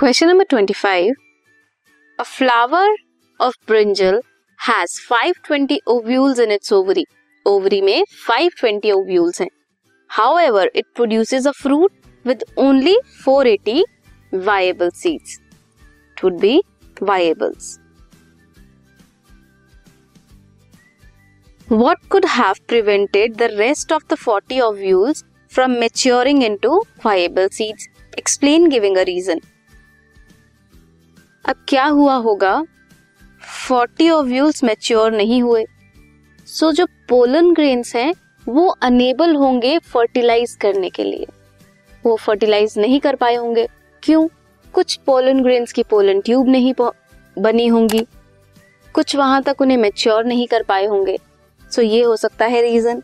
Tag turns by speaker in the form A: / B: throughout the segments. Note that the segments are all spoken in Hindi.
A: Question number 25. A flower of brinjal has 520 ovules in its ovary. Ovary में 520 ovules हैं. However, it produces a fruit with only 480 viable seeds. It would be viables. What could have prevented the rest of the 40 ovules from maturing into viable seeds? Explain giving a reason. अब क्या हुआ होगा? 40 ओव्यूल्स मैच्योर नहीं हुए। सो so, जो पोलन ग्रेन्स हैं वो अनेबल होंगे फर्टिलाइज करने के लिए। वो फर्टिलाइज नहीं कर पाए होंगे। क्यों? कुछ पोलन ग्रेन्स की पोलन ट्यूब नहीं बनी होंगी। कुछ वहाँ तक उन्हें मैच्योर नहीं कर पाए होंगे। सो so, ये हो सकता है reason.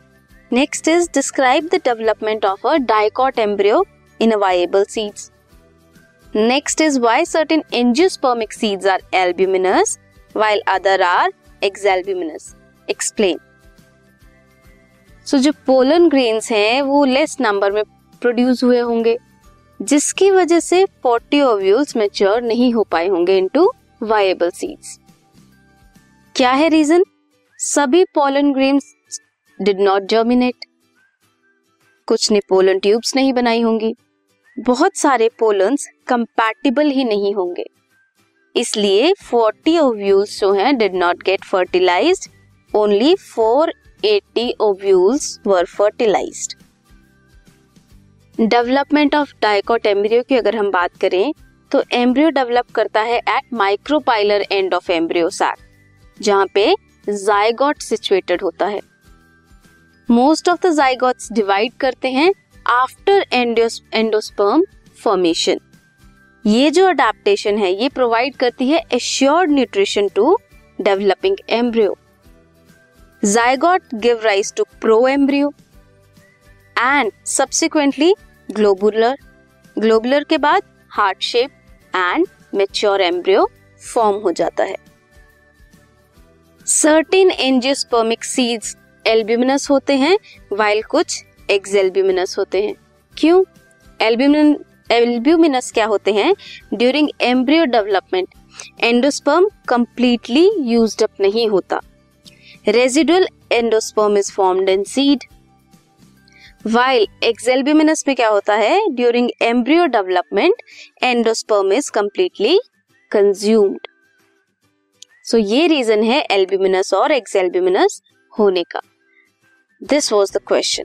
A: Next is describe the development of a dicot embryo in a seeds. Next is why certain angiospermic seeds are albuminous while other are exalbuminous. Explain. So, जो पोलन ग्रेन्स हैं, वो लेस नंबर में प्रोड्यूस हुए होंगे, जिसकी वजह से 40 ओव्यूल्स मैच्योर नहीं हो पाए होंगे इनटू वायबल सीड्स क्या है रीजन सभी pollen grains did not germinate कुछ ने पोलन ट्यूब्स नहीं बनाई होंगी बहुत सारे पोलन्स कंपैटिबल ही नहीं होंगे। इसलिए 40 ओव्यूल्स जो हैं did not get fertilized only 480 ovules were fertilized development of dicot embryo की अगर हम बात करें तो एम्ब्रियो डेवलप करता है at micropylar end of embryo sac जहाँ पे जाइगोट सिचुएटेड होता है। Most of the zygotes divide करते हैं आफ्टर एंडोस्पर्म फॉर्मेशन ये जो अडेप्टेशन है, ये प्रोवाइड करती है assured nutrition to developing embryo zygote give rise to proembryo and subsequently globular globular के बाद heart shape and mature embryo form हो जाता है. सर्टिन एंजियोस्पर्मिक सीड्स एल्ब्यूमिनस होते हैं वाइल कुछ एक्सेल्ब्यूमिनस होते हैं। क्यों? एल्ब्यूमिन एल्ब्यूमिनस क्या होते हैं? During embryo development endosperm completely used up नहीं होता। Residual endosperm is formed in seed while exalbuminous में क्या होता है? During embryo development endosperm is completely consumed so ये रीजन है एल्ब्यूमिनस और एक्सेल्ब्यूमिनस होने का। This was the question